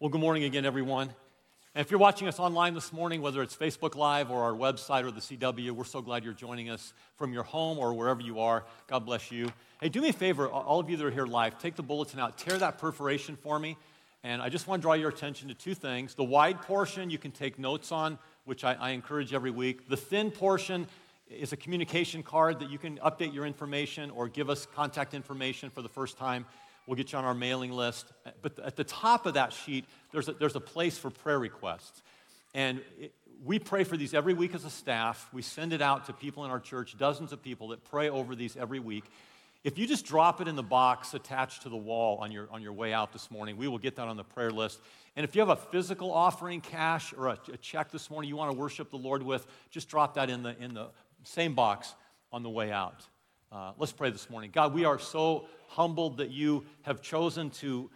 Well, good morning again, everyone. And if you're watching us online this morning, whether it's Facebook Live or our website or the CW, we're so glad you're joining us from your home or wherever you are. God bless you. Hey, do me a favor, all of you that are here live, take the bulletin out, tear that perforation for me. And I just want to draw your attention to two things. The wide portion you can take notes on, which I, I encourage every week. The thin portion is a communication card that you can update your information or give us contact information for the first time. We'll get you on our mailing list. But at the top of that sheet, there's a, there's a place for prayer requests. And it, we pray for these every week as a staff. We send it out to people in our church, dozens of people that pray over these every week. If you just drop it in the box attached to the wall on your, on your way out this morning, we will get that on the prayer list. And if you have a physical offering, cash, or a, a check this morning you want to worship the Lord with, just drop that in the, in the same box on the way out. Uh, let's pray this morning. God, we are so humbled that you have chosen to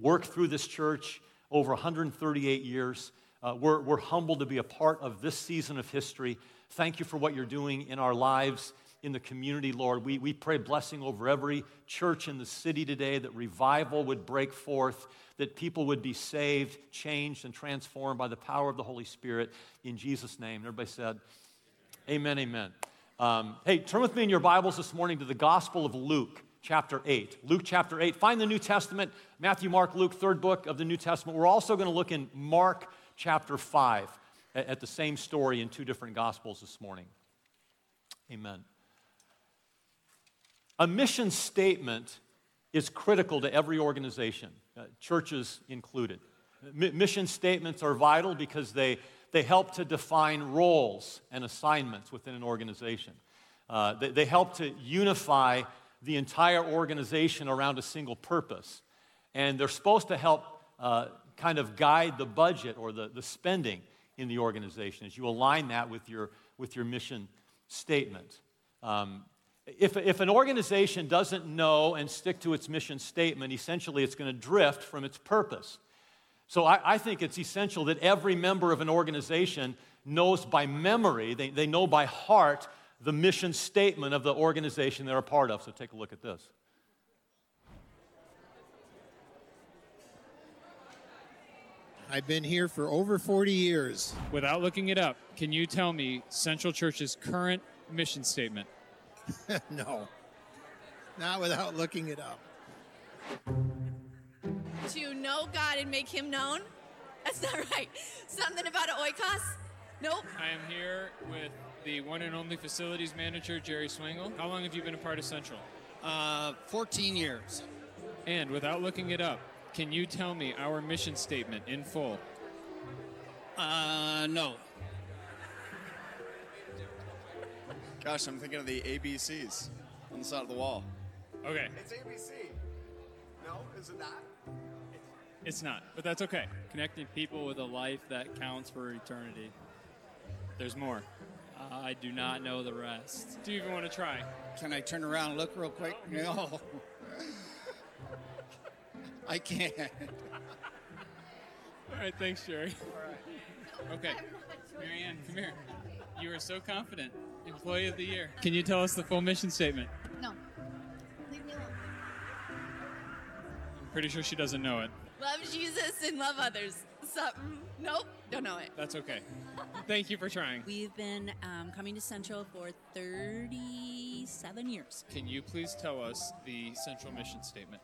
work through this church over 138 years. Uh, we're, we're humbled to be a part of this season of history. Thank you for what you're doing in our lives, in the community, Lord. We, we pray blessing over every church in the city today, that revival would break forth, that people would be saved, changed, and transformed by the power of the Holy Spirit. In Jesus' name. Everybody said, Amen, amen. Um, hey, turn with me in your Bibles this morning to the Gospel of Luke, chapter 8. Luke, chapter 8. Find the New Testament Matthew, Mark, Luke, third book of the New Testament. We're also going to look in Mark, chapter 5, at, at the same story in two different Gospels this morning. Amen. A mission statement is critical to every organization, uh, churches included. M- mission statements are vital because they they help to define roles and assignments within an organization. Uh, they, they help to unify the entire organization around a single purpose. And they're supposed to help uh, kind of guide the budget or the, the spending in the organization as you align that with your, with your mission statement. Um, if, if an organization doesn't know and stick to its mission statement, essentially it's going to drift from its purpose. So I, I, think it's essential that every member of an organization knows by memory, they, they know by heart, the mission statement of the organization they're a part of. So take a look at this. I've been here for over 40 years. Without looking it up, can you tell me Central Church's current mission statement? no, not without looking it up to know God and make Him known? That's not right. Something about an oikos? Nope. I am here with the one and only facilities manager, Jerry Swingle. How long have you been a part of Central? Uh, 14 years. And without looking it up, can you tell me our mission statement in full? Uh, no. Gosh, I'm thinking of the ABCs on the side of the wall. Okay. It's ABC. No, is it not? It's not, but that's okay. Connecting people with a life that counts for eternity. There's more. Uh, I do not know the rest. Do you even want to try? Can I turn around and look real quick? No. I can't. All right, thanks, Jerry. All right. Okay. Marianne, come here. You are so confident. Employee of the Year. Can you tell us the full mission statement? No. Pretty sure she doesn't know it. Love Jesus and love others. Something. Nope, don't know it. That's okay. Thank you for trying. We've been um, coming to Central for 37 years. Can you please tell us the Central mission statement?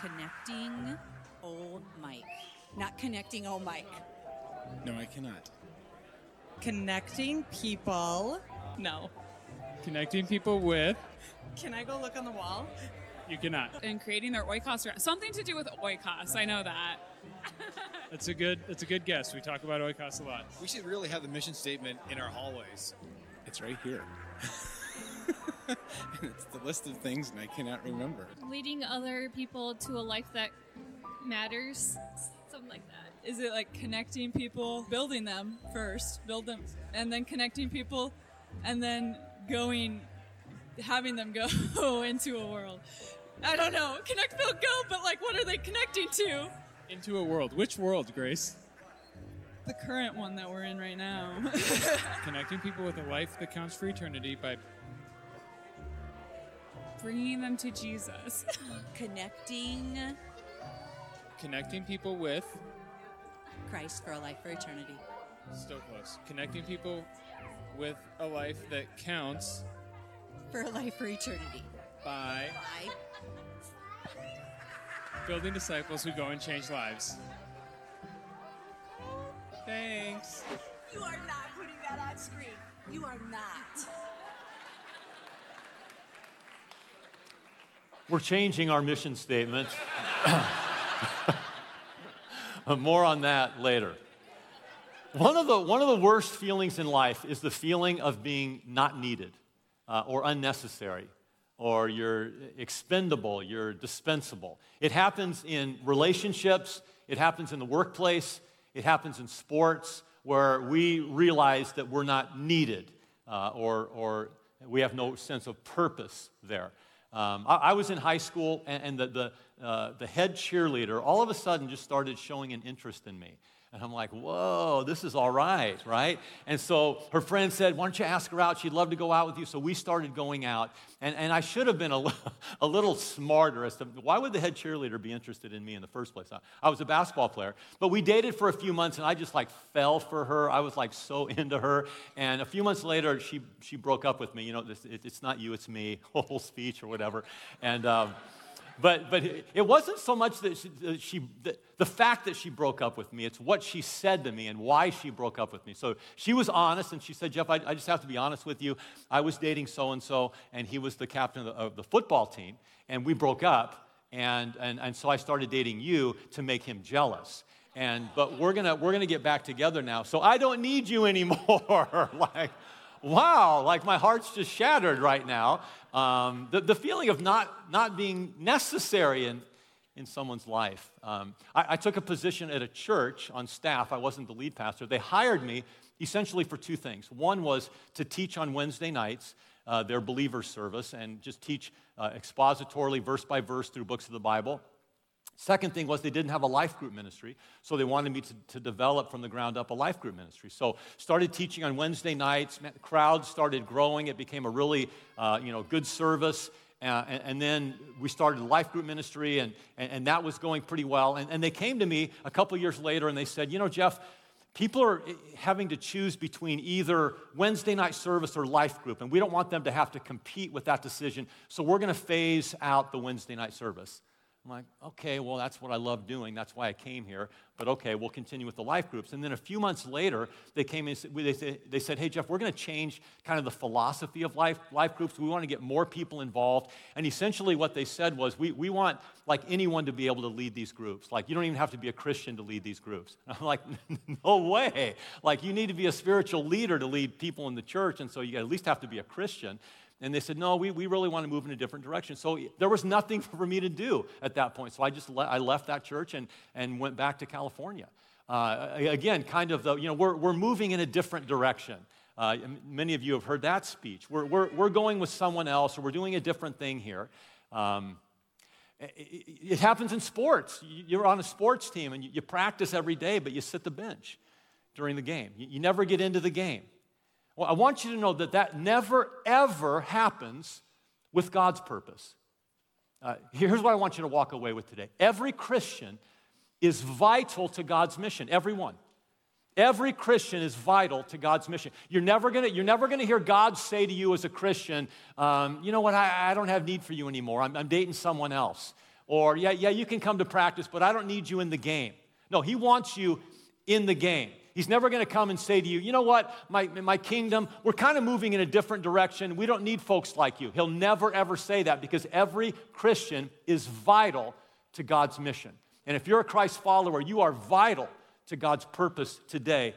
Connecting old Mike. Not connecting old Mike. No, I cannot. Connecting people. No. Connecting people with. Can I go look on the wall? You cannot. And creating their oikos, something to do with oikos. I know that. That's a good. That's a good guess. We talk about oikos a lot. We should really have the mission statement in our hallways. It's right here. it's the list of things, and I cannot remember. Leading other people to a life that matters, something like that. Is it like connecting people, building them first, build them, and then connecting people, and then going, having them go into a world? I don't know. Connect, build, go, but like, what are they connecting to? Into a world. Which world, Grace? The current one that we're in right now. Connecting people with a life that counts for eternity by bringing them to Jesus. Connecting connecting people with. Christ for a life for eternity. Still close. Connecting people with a life that counts For a life for eternity. by I building disciples who go and change lives. Thanks. You are not putting that on screen. You are not. We're changing our mission statement. More on that later. One of, the, one of the worst feelings in life is the feeling of being not needed uh, or unnecessary or you're expendable, you're dispensable. It happens in relationships, it happens in the workplace, it happens in sports where we realize that we're not needed uh, or, or we have no sense of purpose there. Um, I, I, was in high school, and, and the, the, uh, the head cheerleader all of a sudden just started showing an interest in me. And I'm like, whoa, this is all right, right? And so her friend said, why don't you ask her out? She'd love to go out with you. So we started going out. And, and I should have been a, a little smarter as to why would the head cheerleader be interested in me in the first place? I, I was a basketball player. But we dated for a few months, and I just like fell for her. I was like so into her. And a few months later, she, she broke up with me. You know, this, it, it's not you, it's me, whole speech or whatever. And... Um, but, but it wasn't so much that she, that she the, the fact that she broke up with me, it's what she said to me and why she broke up with me. So she was honest and she said, Jeff, I, I just have to be honest with you. I was dating so and so, and he was the captain of the, of the football team, and we broke up. And, and, and so I started dating you to make him jealous. And, but we're gonna, we're gonna get back together now. So I don't need you anymore. like, wow, like my heart's just shattered right now. Um, the, the feeling of not, not being necessary in, in someone's life. Um, I, I took a position at a church on staff. I wasn't the lead pastor. They hired me essentially for two things. One was to teach on Wednesday nights. Uh, their believer service and just teach uh, expositorily, verse by verse, through books of the Bible. Second thing was they didn't have a life group ministry, so they wanted me to, to develop from the ground up a life group ministry. So started teaching on Wednesday nights. Crowds started growing. It became a really, uh, you know, good service. Uh, and, and, then we started life group ministry, and, and, and that was going pretty well. And, and they came to me a couple years later, and they said, you know, Jeff, people are eh, having to choose between either Wednesday night service or life group, and we don't want them to have to compete with that decision. So we're going to phase out the Wednesday night service. I'm like, okay, well, that's what I love doing. That's why I came here. But okay, we'll continue with the life groups. And then a few months later, they came in, they said, hey, Jeff, we're going to change kind of the philosophy of life, life groups. We want to get more people involved. And essentially, what they said was, we, we want like anyone to be able to lead these groups. Like, you don't even have to be a Christian to lead these groups. And I'm like, no way. Like, you need to be a spiritual leader to lead people in the church. And so you at least have to be a Christian. And they said, no, we, we really want to move in a different direction. So there was nothing for me to do at that point. So I just le- I left that church and, and went back to California. Uh, again, kind of the, you know, we're, we're moving in a different direction. Uh, many of you have heard that speech. We're, we're, we're going with someone else, or we're doing a different thing here. Um, it, it, happens in sports. You're on a sports team and you, you, practice every day, but you sit the bench during the game. You, you never get into the game. Well, I want you to know that that never, ever happens with God's purpose. Uh, here's what I want you to walk away with today. Every Christian is vital to God's mission, everyone. Every Christian is vital to God's mission. You're never gonna, you're never gonna hear God say to you as a Christian, um, you know what, I, I, don't have need for you anymore. I'm, I'm dating someone else. Or, yeah, yeah, you can come to practice, but I don't need you in the game. No, He wants you in the game. He's never going to come and say to you, you know what, my, my kingdom, we're kind of moving in a different direction. We don't need folks like you. He'll never, ever say that because every Christian is vital to God's mission. And if you're a Christ follower, you are vital to God's purpose today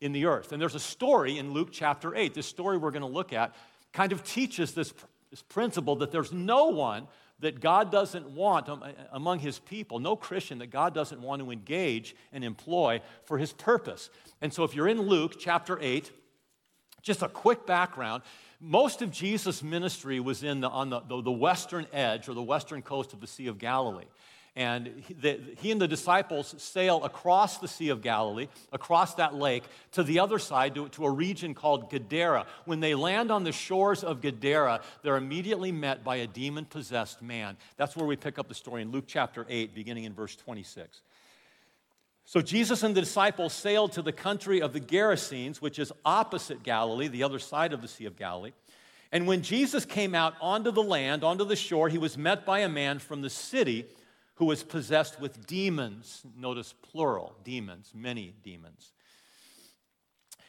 in the earth. And there's a story in Luke chapter 8. This story we're going to look at kind of teaches this, this principle that there's no one that God doesn't want among his people, no Christian that God doesn't want to engage and employ for his purpose. And so if you're in Luke chapter 8, just a quick background. Most of Jesus' ministry was in the, on the, the, the western edge or the western coast of the Sea of Galilee. And he, the, he and the disciples sail across the Sea of Galilee, across that lake, to the other side, to, to a region called Gadara. When they land on the shores of Gadara, they're immediately met by a demon possessed man. That's where we pick up the story in Luke chapter 8, beginning in verse 26. So Jesus and the disciples sailed to the country of the Gerasenes, which is opposite Galilee, the other side of the Sea of Galilee. And when Jesus came out onto the land, onto the shore, he was met by a man from the city who was possessed with demons. Notice plural, demons, many demons.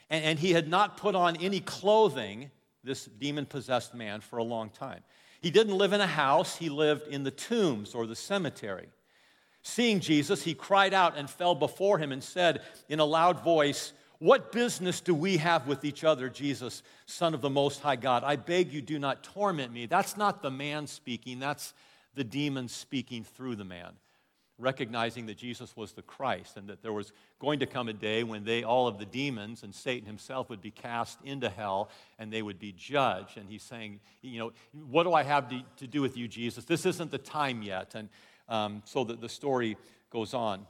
And, and he had not put on any clothing, this demon possessed man, for a long time. He didn't live in a house, he lived in the tombs or the cemetery. Seeing Jesus, he cried out and fell before him and said in a loud voice, What business do we have with each other, Jesus, Son of the Most High God? I beg you, do not torment me. That's not the man speaking, that's the demons speaking through the man, recognizing that Jesus was the Christ and that there was going to come a day when they, all of the demons and Satan himself, would be cast into hell and they would be judged. And he's saying, You know, what do I have to, to do with you, Jesus? This isn't the time yet. And um, so that the story goes on.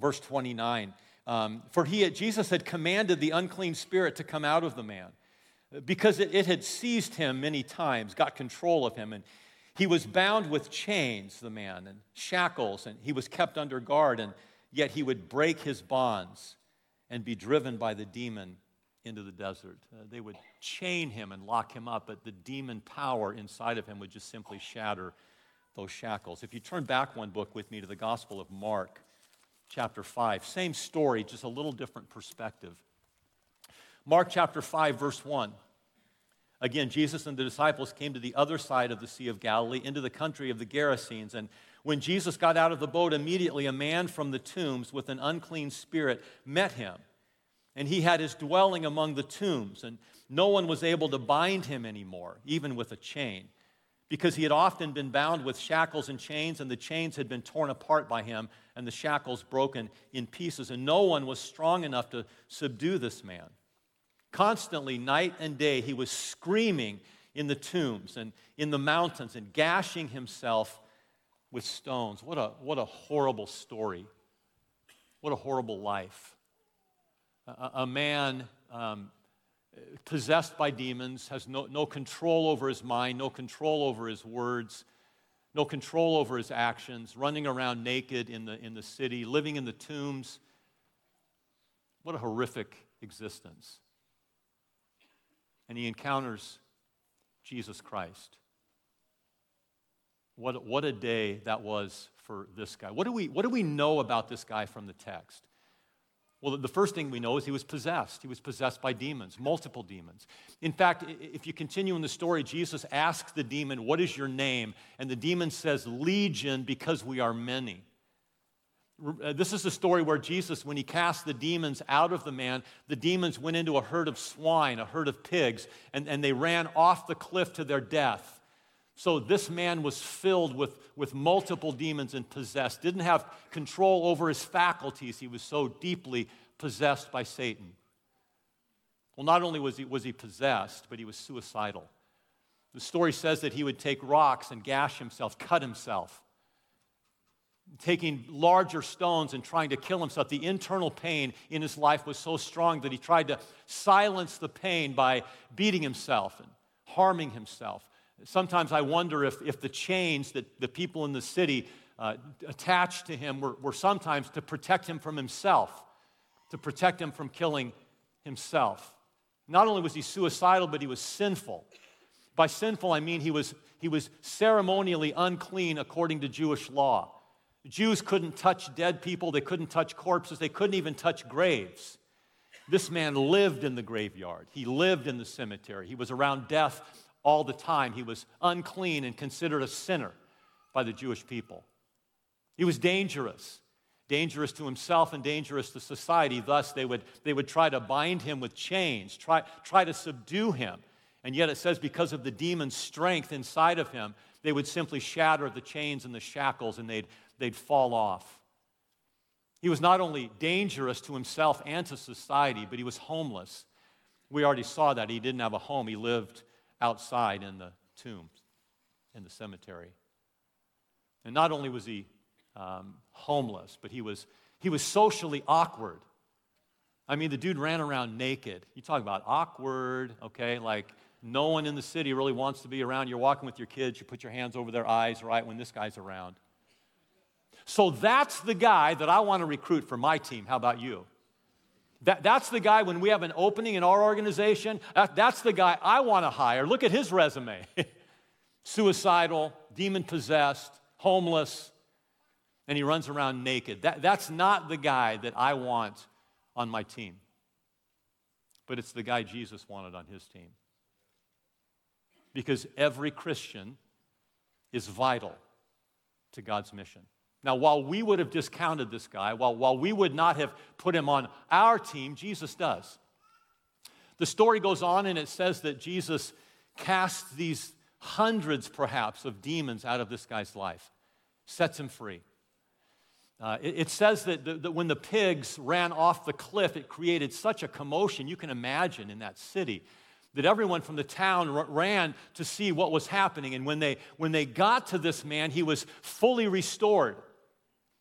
Verse 29 um, For he, Jesus had commanded the unclean spirit to come out of the man because it, it had seized him many times, got control of him. And he was bound with chains, the man, and shackles, and he was kept under guard, and yet he would break his bonds and be driven by the demon into the desert. Uh, they would chain him and lock him up, but the demon power inside of him would just simply shatter those shackles. If you turn back one book with me to the Gospel of Mark, chapter 5, same story, just a little different perspective. Mark chapter 5, verse 1. Again, Jesus and the disciples came to the other side of the Sea of Galilee, into the country of the Gerasenes. And when Jesus got out of the boat, immediately a man from the tombs with an unclean spirit met him. And he had his dwelling among the tombs, and no one was able to bind him anymore, even with a chain, because he had often been bound with shackles and chains, and the chains had been torn apart by him, and the shackles broken in pieces. And no one was strong enough to subdue this man. Constantly, night and day, he was screaming in the tombs and in the mountains and gashing himself with stones. What a, what a horrible story. What a horrible life. A, a man um, possessed by demons has no, no control over his mind, no control over his words, no control over his actions, running around naked in the, in the city, living in the tombs. What a horrific existence and he encounters Jesus Christ. What, what a day that was for this guy. What do, we, what do we know about this guy from the text? Well, the first thing we know is he was possessed. He was possessed by demons, multiple demons. In fact, if you continue in the story, Jesus asks the demon, What is your name? And the demon says, Legion, because we are many. Uh, this is the story where Jesus, when he cast the demons out of the man, the demons went into a herd of swine, a herd of pigs, and, and they ran off the cliff to their death. So this man was filled with, with multiple demons and possessed, didn't have control over his faculties. He was so deeply possessed by Satan. Well, not only was he, was he possessed, but he was suicidal. The story says that he would take rocks and gash himself, cut himself taking larger stones and trying to kill himself. The internal pain in his life was so strong that he tried to silence the pain by beating himself and harming himself. Sometimes I wonder if, if the chains that the people in the city uh, attached to him were, were sometimes to protect him from himself, to protect him from killing himself. Not only was he suicidal, but he was sinful. By sinful, I mean he was, he was ceremonially unclean according to Jewish law. Jews couldn't touch dead people, they couldn't touch corpses, they couldn't even touch graves. This man lived in the graveyard, he lived in the cemetery, he was around death all the time. He was unclean and considered a sinner by the Jewish people. He was dangerous, dangerous to himself and dangerous to society. Thus, they would, they would try to bind him with chains, try, try to subdue him. And yet, it says because of the demon's strength inside of him, they would simply shatter the chains and the shackles and they'd, they'd fall off. He was not only dangerous to himself and to society, but he was homeless. We already saw that. He didn't have a home, he lived outside in the tombs, in the cemetery. And not only was he um, homeless, but he was, he was socially awkward. I mean, the dude ran around naked. You talk about awkward, okay? Like, no one in the city really wants to be around. You're walking with your kids, you put your hands over their eyes, right, when this guy's around. So that's the guy that I want to recruit for my team. How about you? That, that's the guy when we have an opening in our organization, that, that's the guy I want to hire. Look at his resume suicidal, demon possessed, homeless, and he runs around naked. That, that's not the guy that I want on my team, but it's the guy Jesus wanted on his team. Because every Christian is vital to God's mission. Now, while we would have discounted this guy, while, while we would not have put him on our team, Jesus does. The story goes on and it says that Jesus casts these hundreds, perhaps, of demons out of this guy's life, sets him free. Uh, it, it, says that, the, that when the pigs ran off the cliff, it created such a commotion you can imagine in that city that everyone from the town ran to see what was happening. And when they, when they got to this man, he was fully restored.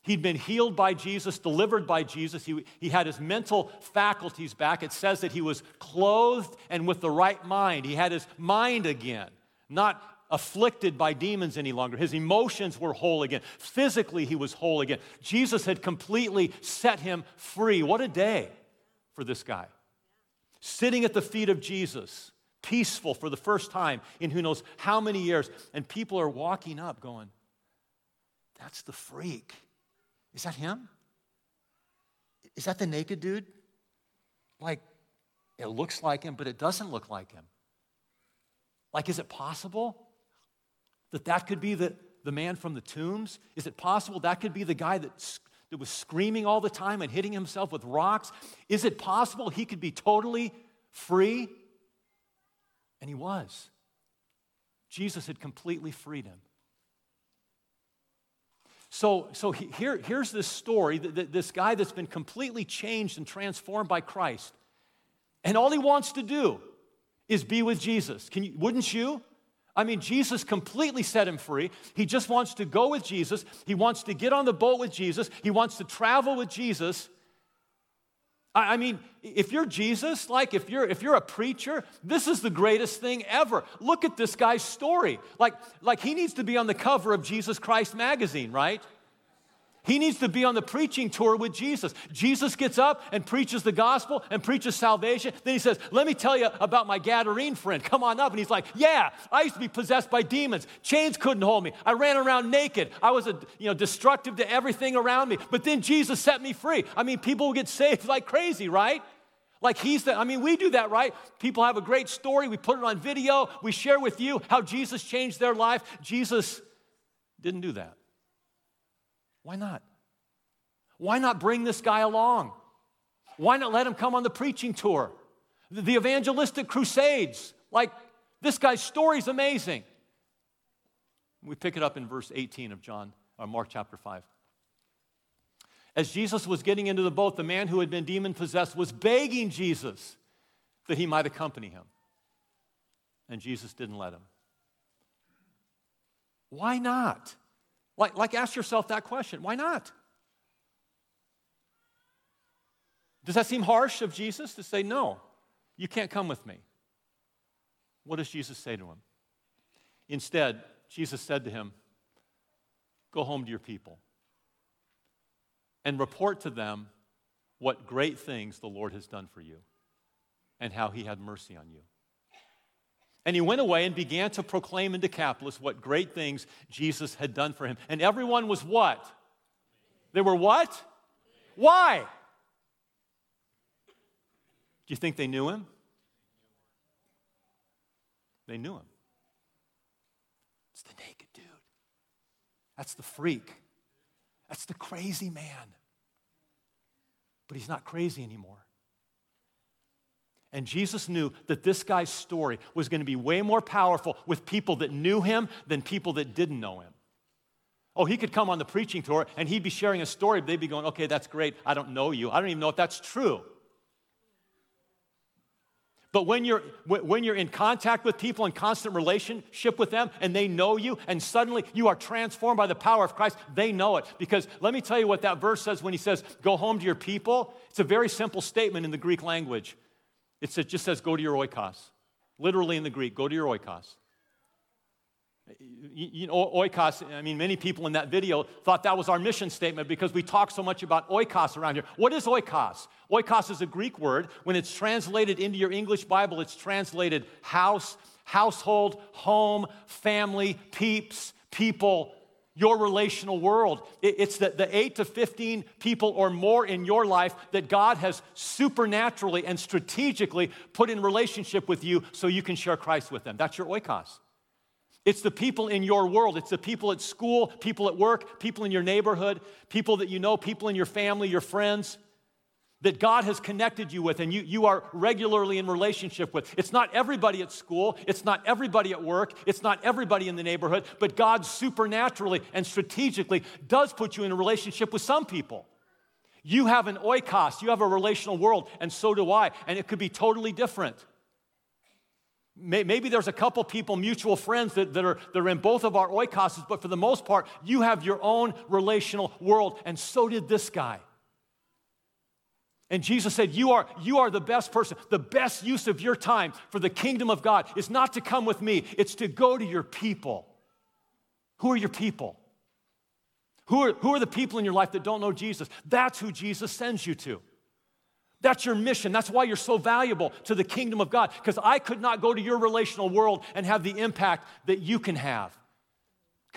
He'd been healed by Jesus, delivered by Jesus. He, he had his mental faculties back. It says that he was clothed and with the right mind. He had his mind again, not afflicted by demons any longer. His emotions were whole again. Physically, he was whole again. Jesus had completely set him free. What a day for this guy. Sitting at the feet of Jesus, peaceful for the first time in who knows how many years. And people are walking up going, That's the freak. Is that him? Is that the naked dude? Like, it looks like him, but it doesn't look like him. Like, is it possible that that could be the, the man from the tombs? Is it possible that could be the guy that, that was screaming all the time and hitting himself with rocks? Is it possible he could be totally free? And he was. Jesus had completely freed him. So, so here, here's this story this guy that's been completely changed and transformed by Christ. And all he wants to do is be with Jesus. Can you, wouldn't you? I mean, Jesus completely set him free. He just wants to go with Jesus. He wants to get on the boat with Jesus. He wants to travel with Jesus. I, mean, if you're Jesus, like if you're if you're a preacher, this is the greatest thing ever. Look at this guy's story. Like, like he needs to be on the cover of Jesus Christ magazine, right? He needs to be on the preaching tour with Jesus. Jesus gets up and preaches the gospel and preaches salvation. Then he says, Let me tell you about my Gadarene friend. Come on up. And he's like, Yeah, I used to be possessed by demons. Chains couldn't hold me. I ran around naked. I was a, you know, destructive to everything around me. But then Jesus set me free. I mean, people get saved like crazy, right? Like he's the, I mean, we do that, right? People have a great story. We put it on video. We share with you how Jesus changed their life. Jesus didn't do that. Why not? Why not bring this guy along? Why not let him come on the preaching tour? The evangelistic crusades. Like, this guy's story is amazing. We pick it up in verse 18 of John, or uh, Mark chapter 5. As Jesus was getting into the boat, the man who had been demon possessed was begging Jesus that he might accompany him. And Jesus didn't let him. Why not? Like, like ask yourself that question. Why not? Does that seem harsh of Jesus to say, no, you can't come with me? What does Jesus say to him? Instead, Jesus said to him, Go home to your people and report to them what great things the Lord has done for you and how he had mercy on you. And he went away and began to proclaim in Decapolis what great things Jesus had done for him. And everyone was what? They were what? Why? Do you think they knew him? They knew him. It's the naked dude. That's the freak. That's the crazy man. But he's not crazy anymore. And Jesus knew that this guy's story was going to be way more powerful with people that knew him than people that didn't know him. Oh, he could come on the preaching tour and he'd be sharing a story, but they'd be going, okay, that's great. I don't know you. I don't even know if that's true. But when you're, when you're in contact with people, in constant relationship with them, and they know you, and suddenly you are transformed by the power of Christ, they know it. Because let me tell you what that verse says when he says, Go home to your people. It's a very simple statement in the Greek language. It just says, Go to your oikos. Literally in the Greek, go to your oikos. You know, oikos, I mean, many people in that video thought that was our mission statement because we talk so much about oikos around here. What is oikos? Oikos is a Greek word. When it's translated into your English Bible, it's translated house, household, home, family, peeps, people, your relational world. It's the, the 8 to 15 people or more in your life that God has supernaturally and strategically put in relationship with you so you can share Christ with them. That's your oikos. It's the people in your world. It's the people at school, people at work, people in your neighborhood, people that you know, people in your family, your friends that God has connected you with and you, you are regularly in relationship with. It's not everybody at school, it's not everybody at work, it's not everybody in the neighborhood, but God supernaturally and strategically does put you in a relationship with some people. You have an oikos, you have a relational world, and so do I, and it could be totally different. Maybe there's a couple people, mutual friends that, that, are, that are in both of our oikoses, but for the most part, you have your own relational world, and so did this guy. And Jesus said, you are, you are the best person. The best use of your time for the kingdom of God is not to come with me, it's to go to your people. Who are your people? Who are, who are the people in your life that don't know Jesus? That's who Jesus sends you to. That's your mission. That's why you're so valuable to the kingdom of God. Because I could not go to your relational world and have the impact that you can have.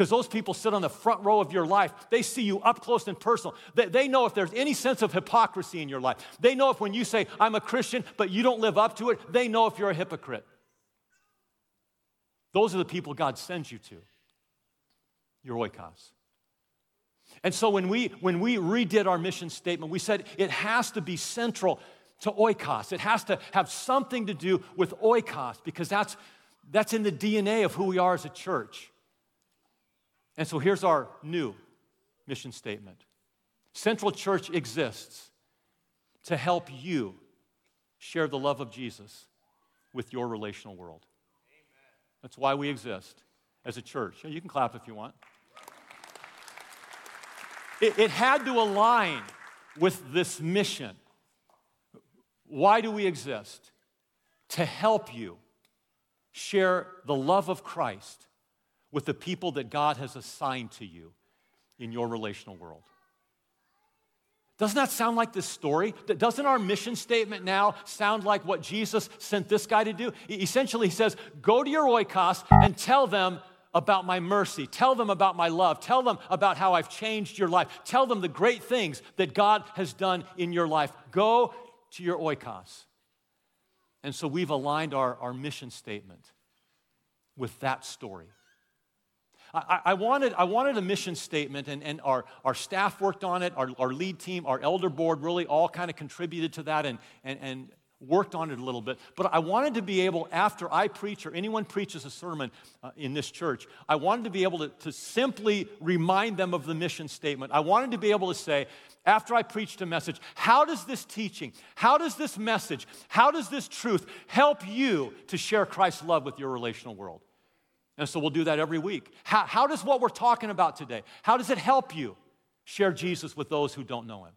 Because those people sit on the front row of your life. They see you up close and personal. They, they know if there's any sense of hypocrisy in your life. They know if when you say, I'm a Christian, but you don't live up to it, they know if you're a hypocrite. Those are the people God sends you to, your oikos. And so when we, when we redid our mission statement, we said it has to be central to oikos. It has to have something to do with oikos because that's, that's in the DNA of who we are as a church. And so here's our new mission statement Central Church exists to help you share the love of Jesus with your relational world. That's why we exist as a church. You can clap if you want. It, it had to align with this mission. Why do we exist? To help you share the love of Christ with the people that God has assigned to you in your relational world. Doesn't that sound like this story? Doesn't our mission statement now sound like what Jesus sent this guy to do? Essentially, he says, Go to your oikos and tell them about my mercy. Tell them about my love. Tell them about how I've changed your life. Tell them the great things that God has done in your life. Go to your oikos. And so we've aligned our, our mission statement with that story. I, I, wanted, I wanted a mission statement, and, and our, our staff worked on it, our, our lead team, our elder board really all kind of contributed to that and, and, and worked on it a little bit. But I wanted to be able, after I preach or anyone preaches a sermon uh, in this church, I wanted to be able to, to simply remind them of the mission statement. I wanted to be able to say, after I preached a message, how does this teaching, how does this message, how does this truth help you to share Christ's love with your relational world? And so we'll do that every week. How, how does what we're talking about today, how does it help you share Jesus with those who don't know him?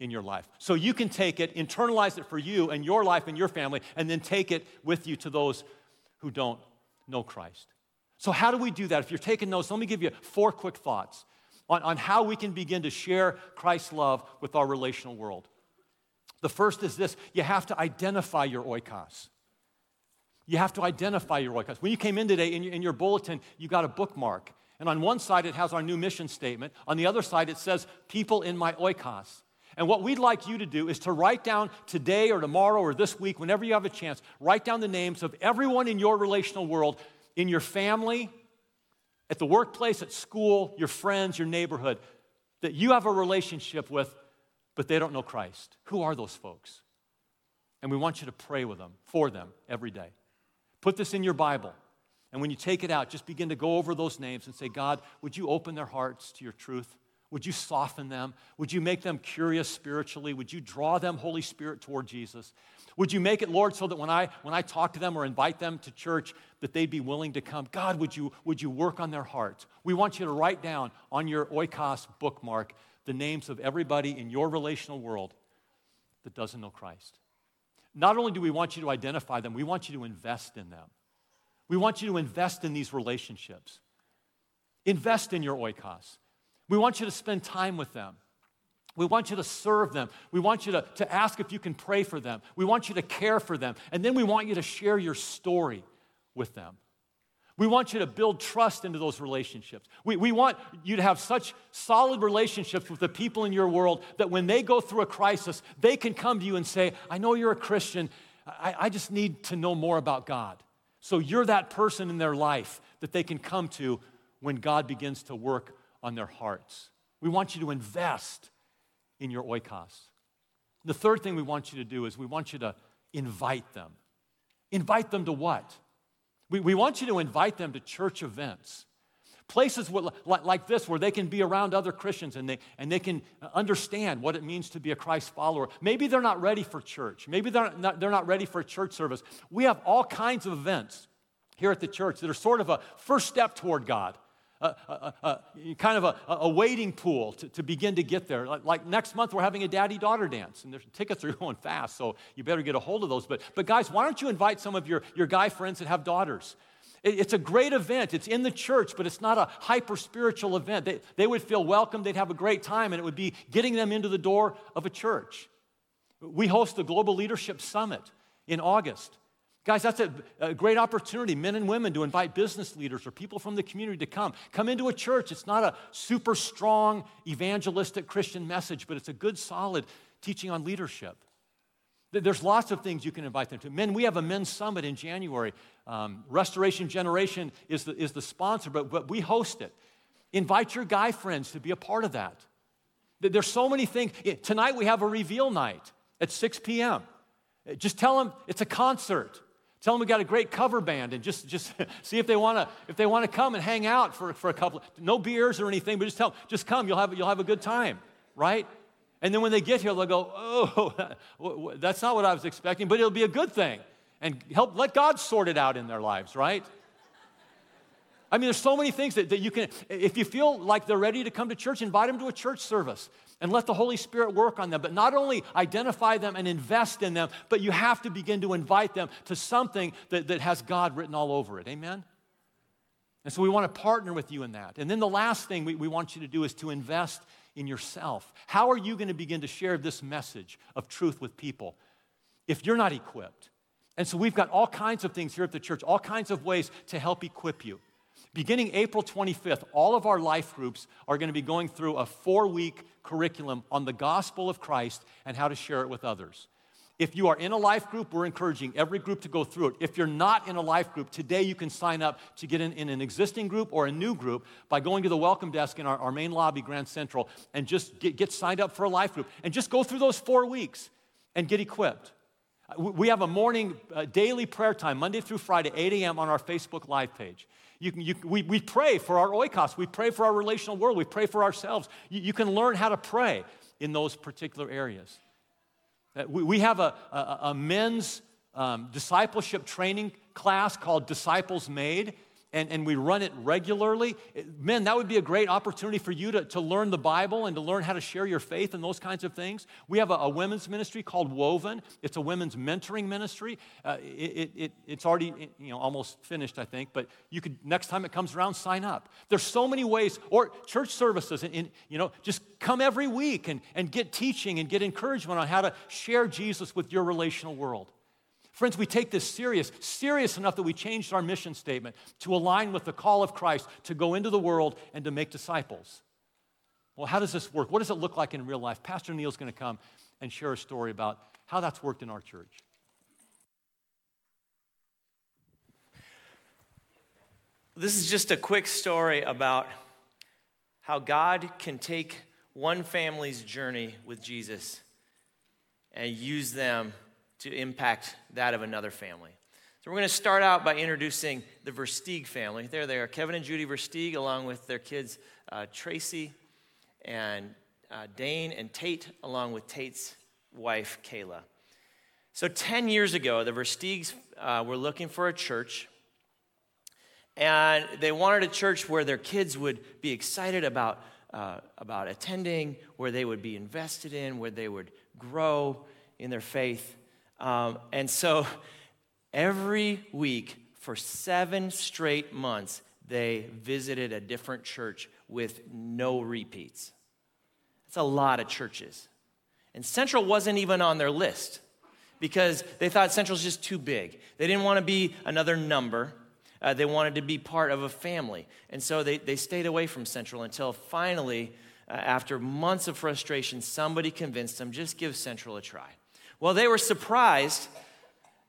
in your life. So you can take it, internalize it for you and your life and your family, and then take it with you to those who don't know Christ. So, how do we do that? If you're taking notes, let me give you four quick thoughts on, on how we can begin to share Christ's love with our relational world. The first is this you have to identify your oikos. You have to identify your oikos. When you came in today, in your, in your bulletin, you got a bookmark. And on one side, it has our new mission statement. On the other side, it says, People in my oikos. And what we'd like you to do is to write down today or tomorrow or this week, whenever you have a chance, write down the names of everyone in your relational world, in your family, at the workplace, at school, your friends, your neighborhood, that you have a relationship with, but they don't know Christ. Who are those folks? And we want you to pray with them, for them, every day. Put this in your Bible. And when you take it out, just begin to go over those names and say, God, would you open their hearts to your truth? Would you soften them? Would you make them curious spiritually? Would you draw them, Holy Spirit, toward Jesus? Would you make it, Lord, so that when I, when I talk to them or invite them to church, that they'd be willing to come? God, would you, would you work on their hearts? We want you to write down on your oikos bookmark the names of everybody in your relational world that doesn't know Christ. Not only do we want you to identify them, we want you to invest in them. We want you to invest in these relationships. Invest in your oikos. We want you to spend time with them. We want you to serve them. We want you to, to ask if you can pray for them. We want you to care for them. And then we want you to share your story with them. We want you to build trust into those relationships. We, we want you to have such solid relationships with the people in your world that when they go through a crisis, they can come to you and say, I know you're a Christian. I, I just need to know more about God. So you're that person in their life that they can come to when God begins to work on their hearts. We want you to invest in your oikos. The third thing we want you to do is we want you to invite them. Invite them to what? We, we want you to invite them to church events. Places like this where they can be around other Christians and they, and they can uh, understand what it means to be a Christ follower. Maybe they're not ready for church. Maybe they're not, they're not ready for a church service. We have all kinds of events here at the church that are sort of a first step toward God a, a, a, kind of a, waiting pool to, to, begin to get there. Like, like, next month, we're having a daddy daughter dance, and the tickets are going fast, so you better get a hold of those. But, but guys, why don't you invite some of your, your guy friends that have daughters? It, it's a great event. It's in the church, but it's not a hyper spiritual event. They, they would feel welcome, they'd have a great time, and it would be getting them into the door of a church. We host the Global Leadership Summit in August. Guys, that's a, a, great opportunity, men and women, to invite business leaders or people from the community to come. Come into a church. It's not a super strong evangelistic Christian message, but it's a good, solid teaching on leadership. There's lots of things you can invite them to. Men, we have a men's summit in January. Um, Restoration Generation is the, is the sponsor, but, but we host it. Invite your guy friends to be a part of that. There's so many things. Tonight we have a reveal night at 6 p.m. Just tell them it's a concert. Tell them we got a great cover band and just, just see if they want to if they want to come and hang out for, for a couple no beers or anything, but just tell them, just come, you'll have, you'll have a good time, right? And then when they get here, they'll go, oh, that's not what I was expecting, but it'll be a good thing. And help let God sort it out in their lives, right? I mean, there's so many things that, that you can, if you feel like they're ready to come to church, invite them to a church service and let the Holy Spirit work on them. But not only identify them and invest in them, but you have to begin to invite them to something that, that has God written all over it. Amen? And so we want to partner with you in that. And then the last thing we, we want you to do is to invest in yourself. How are you going to begin to share this message of truth with people if you're not equipped? And so we've got all kinds of things here at the church, all kinds of ways to help equip you. Beginning April 25th, all of our life groups are going to be going through a four week curriculum on the gospel of Christ and how to share it with others. If you are in a life group, we're encouraging every group to go through it. If you're not in a life group, today you can sign up to get in, in an existing group or a new group by going to the welcome desk in our, our main lobby, Grand Central, and just get, get signed up for a life group and just go through those four weeks and get equipped. We have a morning, uh, daily prayer time, Monday through Friday, 8 a.m. on our Facebook Live page. You can, you, we, we pray for our oikos. We pray for our relational world. We pray for ourselves. You, you can learn how to pray in those particular areas. Uh, we, we have a, a, a men's um, discipleship training class called Disciples Made and, and we run it regularly, men, that would be a great opportunity for you to, to learn the Bible and to learn how to share your faith and those kinds of things. We have a, a women's ministry called Woven. It's a women's mentoring ministry. Uh, it, it, it's already you know, almost finished, I think, but you could, next time it comes around, sign up. There's so many ways, or church services, and, and you know, just come every week and, and get teaching and get encouragement on how to share Jesus with your relational world. Friends, we take this serious, serious enough that we changed our mission statement to align with the call of Christ to go into the world and to make disciples. Well, how does this work? What does it look like in real life? Pastor Neil's going to come and share a story about how that's worked in our church. This is just a quick story about how God can take one family's journey with Jesus and use them to impact that of another family. So we're going to start out by introducing the Versteeg family. There they are, Kevin and Judy Versteeg, along with their kids, uh, Tracy and uh, Dane and Tate, along with Tate's wife, Kayla. So, 10 years ago, the Versteegs uh, were looking for a church, and they wanted a church where their kids would be excited about, uh, about attending, where they would be invested in, where they would grow in their faith. Um, and so, every week for seven straight months, they visited a different church with no repeats. That's a lot of churches. And Central wasn't even on their list because they thought Central's just too big. They didn't want to be another number. Uh, they wanted to be part of a family. And so they, they stayed away from Central until finally, uh, after months of frustration, somebody convinced them just give Central a try. Well, they were surprised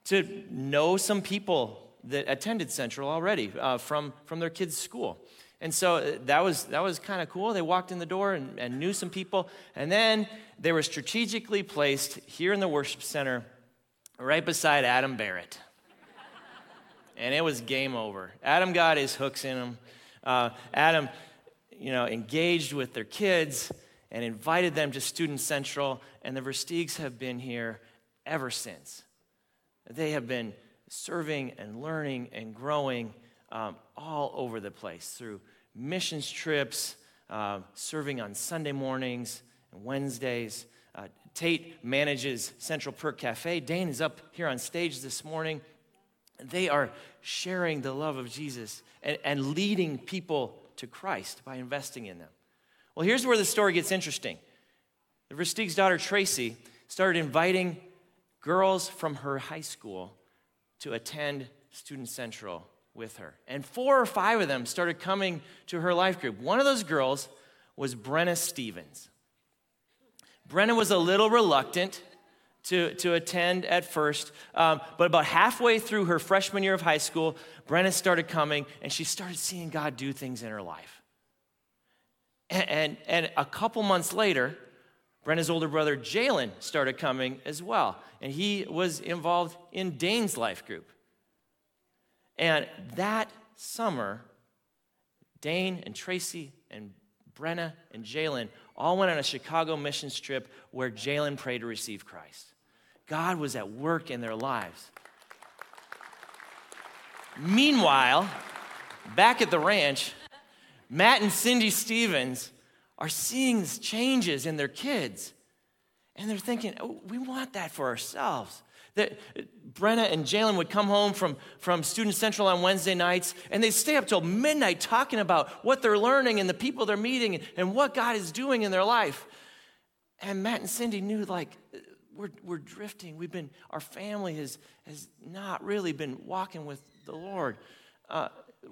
to know some people that attended Central already uh, from, from their kids' school. And so uh, that was, that was kind of cool. They walked in the door and, and knew some people. And then they were strategically placed here in the worship center, right beside Adam Barrett. and it was game over. Adam got his hooks in them. Uh, Adam, you know, engaged with their kids and invited them to Student Central. And the Versteegs have been here ever since. They have been serving and learning and growing um, all over the place through missions trips, uh, serving on Sunday mornings and Wednesdays. Uh, Tate manages Central Perk Cafe. Dane is up here on stage this morning. They are sharing the love of Jesus and, and leading people to Christ by investing in them. Well, here's where the story gets interesting. The Versteeg's daughter, Tracy, started inviting girls from her high school to attend Student Central with her. And four or five of them started coming to her life group. One of those girls was Brenna Stevens. Brenna was a little reluctant to, to attend at first, um, but about halfway through her freshman year of high school, Brenna started coming and she started seeing God do things in her life. And, and, and a couple months later, Brenna's older brother Jalen started coming as well, and he was involved in Dane's life group. And that summer, Dane and Tracy and Brenna and Jalen all went on a Chicago missions trip where Jalen prayed to receive Christ. God was at work in their lives. Meanwhile, back at the ranch, Matt and Cindy Stevens are seeing these changes in their kids. And they're thinking, oh, we want that for ourselves. That Brenna and Jalen would come home from, from Student Central on Wednesday nights, and they'd stay up till midnight talking about what they're learning and the people they're meeting and what God is doing in their life. And Matt and Cindy knew, like, we're, we're drifting. We've been, our family has, has not really been walking with the Lord. Uh,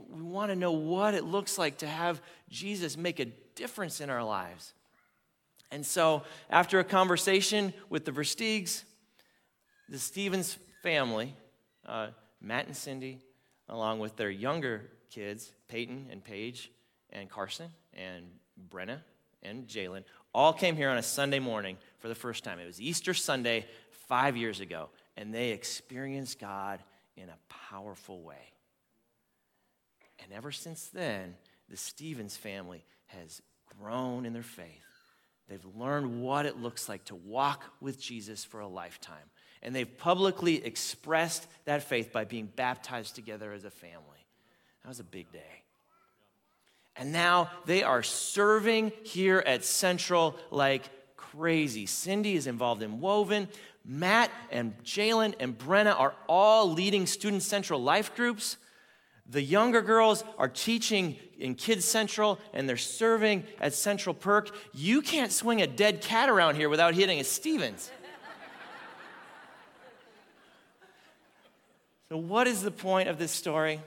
we want to know what it looks like to have Jesus make a difference in our lives. And so, after a conversation with the Versteegs, the Stevens family, uh, Matt and Cindy, along with their younger kids, Peyton and Paige and Carson and Brenna and Jalen, all came here on a Sunday morning for the first time. It was Easter Sunday five years ago, and they experienced God in a powerful way. And ever since then, the Stevens family has grown in their faith. They've learned what it looks like to walk with Jesus for a lifetime. And they've publicly expressed that faith by being baptized together as a family. That was a big day. And now they are serving here at Central like crazy. Cindy is involved in Woven. Matt and Jalen and Brenna are all leading Student Central life groups. The younger girls are teaching in Kids Central and they're serving at Central Perk. You can't swing a dead cat around here without hitting a Stevens. so, what is the point of this story?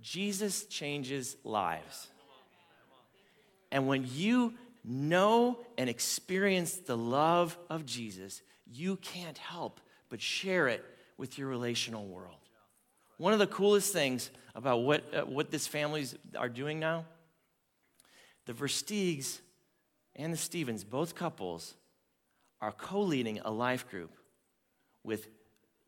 Jesus changes lives. And when you know and experience the love of Jesus, you can't help but share it with your relational world. One of the coolest things about what, uh, what this families are doing now, the Versteegs and the Stevens, both couples, are co leading a life group with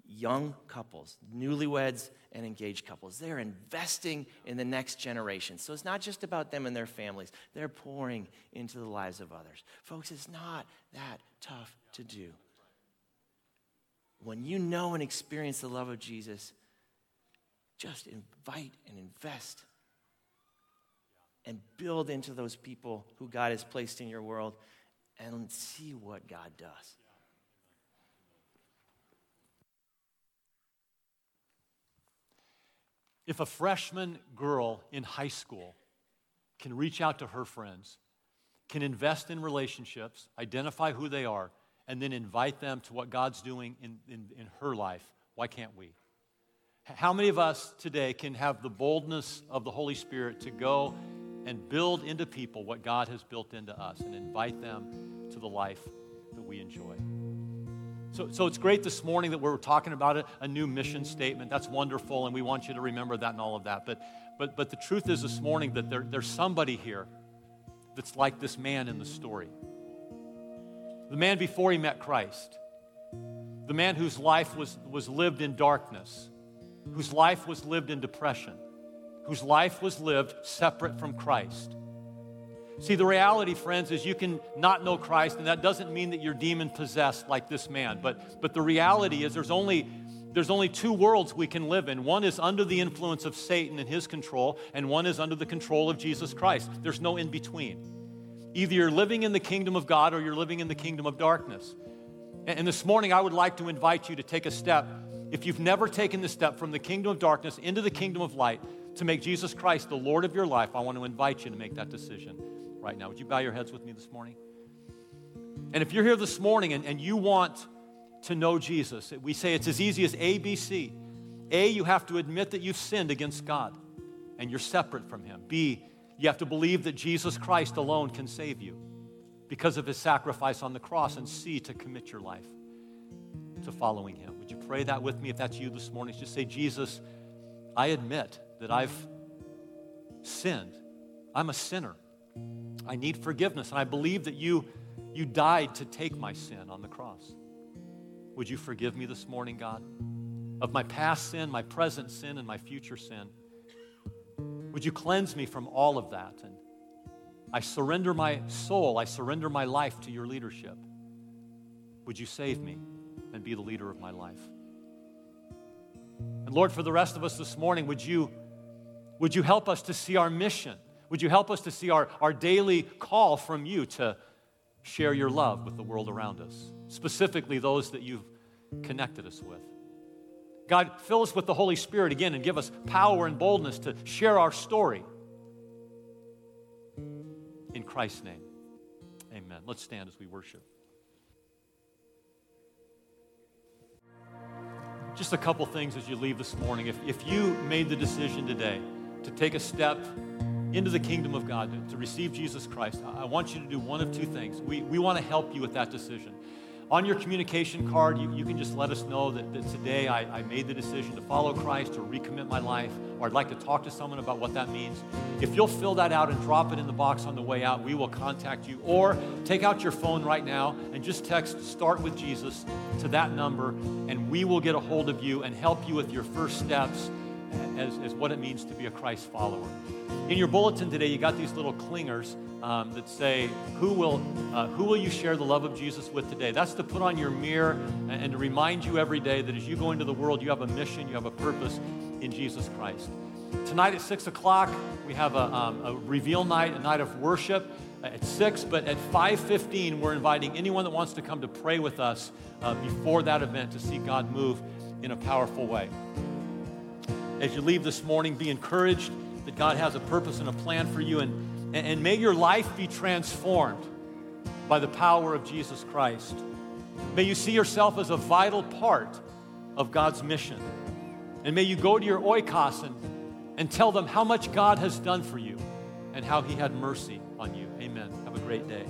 young couples, newlyweds and engaged couples. They're investing in the next generation. So it's not just about them and their families, they're pouring into the lives of others. Folks, it's not that tough to do. When you know and experience the love of Jesus, just invite and invest and build into those people who God has placed in your world and see what God does. If a freshman girl in high school can reach out to her friends, can invest in relationships, identify who they are, and then invite them to what God's doing in, in, in her life, why can't we? How many of us today can have the boldness of the Holy Spirit to go and build into people what God has built into us and invite them to the life that we enjoy? So, so it's great this morning that we're talking about a, a new mission statement. That's wonderful, and we want you to remember that and all of that. But, but, but the truth is this morning that there, there's somebody here that's like this man in the story. The man before he met Christ. The man whose life was, was lived in darkness, whose life was lived in depression, whose life was lived separate from Christ. See, the reality, friends, is you can not know Christ, and that doesn't mean that you're demon possessed like this man. But, but the reality is there's only, there's only two worlds we can live in. One is under the influence of Satan and his control, and one is under the control of Jesus Christ. There's no in between. Either you're living in the kingdom of God or you're living in the kingdom of darkness. And, and this morning, I would like to invite you to take a step. If you've never taken the step from the kingdom of darkness into the kingdom of light to make Jesus Christ the Lord of your life, I want to invite you to make that decision right now. Would you bow your heads with me this morning? And if you're here this morning and, and you want to know Jesus, we say it's as easy as A, B, C. A, you have to admit that you've sinned against God and you're separate from Him. B, you have to believe that Jesus Christ alone can save you because of His sacrifice on the cross. And C, to commit your life to following Him. Would you pray that with me if that's you this morning? Just say, Jesus, I admit that I've sinned. I'm a sinner. I need forgiveness, and I believe that you, you died to take my sin on the cross. Would you forgive me this morning, God, of my past sin, my present sin, and my future sin? Would you cleanse me from all of that? And I surrender my soul, I surrender my life to your leadership. Would you save me and be the leader of my life? And Lord, for the rest of us this morning, would you, would you help us to see our mission? Would you help us to see our, our daily call from you to share your love with the world around us, specifically those that you've connected us with? God, fill us with the Holy Spirit again and give us power and boldness to share our story. In Christ's name, amen. Let's stand as we worship. Just a couple things as you leave this morning. If, if you made the decision today to take a step into the kingdom of God, to, to receive Jesus Christ, I, I want you to do one of two things. We, we want to help you with that decision. On your communication card, you, you can just let us know that, that today I, I made the decision to follow Christ to recommit my life, or I'd like to talk to someone about what that means. If you'll fill that out and drop it in the box on the way out, we will contact you. Or take out your phone right now and just text Start with Jesus to that number, and we will get a hold of you and help you with your first steps as, as what it means to be a Christ follower. In your bulletin today, you got these little clingers um, that say, who will, uh, who will you share the love of Jesus with today? That's to put on your mirror and, and to remind you every day that as you go into the world, you have a mission, you have a purpose in Jesus Christ. Tonight at 6 o'clock, we have a, um, a reveal night, a night of worship at 6, but at 5.15, we're inviting anyone that wants to come to pray with us uh, before that event to see God move in a powerful way. As you leave this morning, be encouraged that God has a purpose and a plan for you, and, and may your life be transformed by the power of Jesus Christ. May you see yourself as a vital part of God's mission. And may you go to your oikos and, and tell them how much God has done for you and how he had mercy on you. Amen. Have a great day.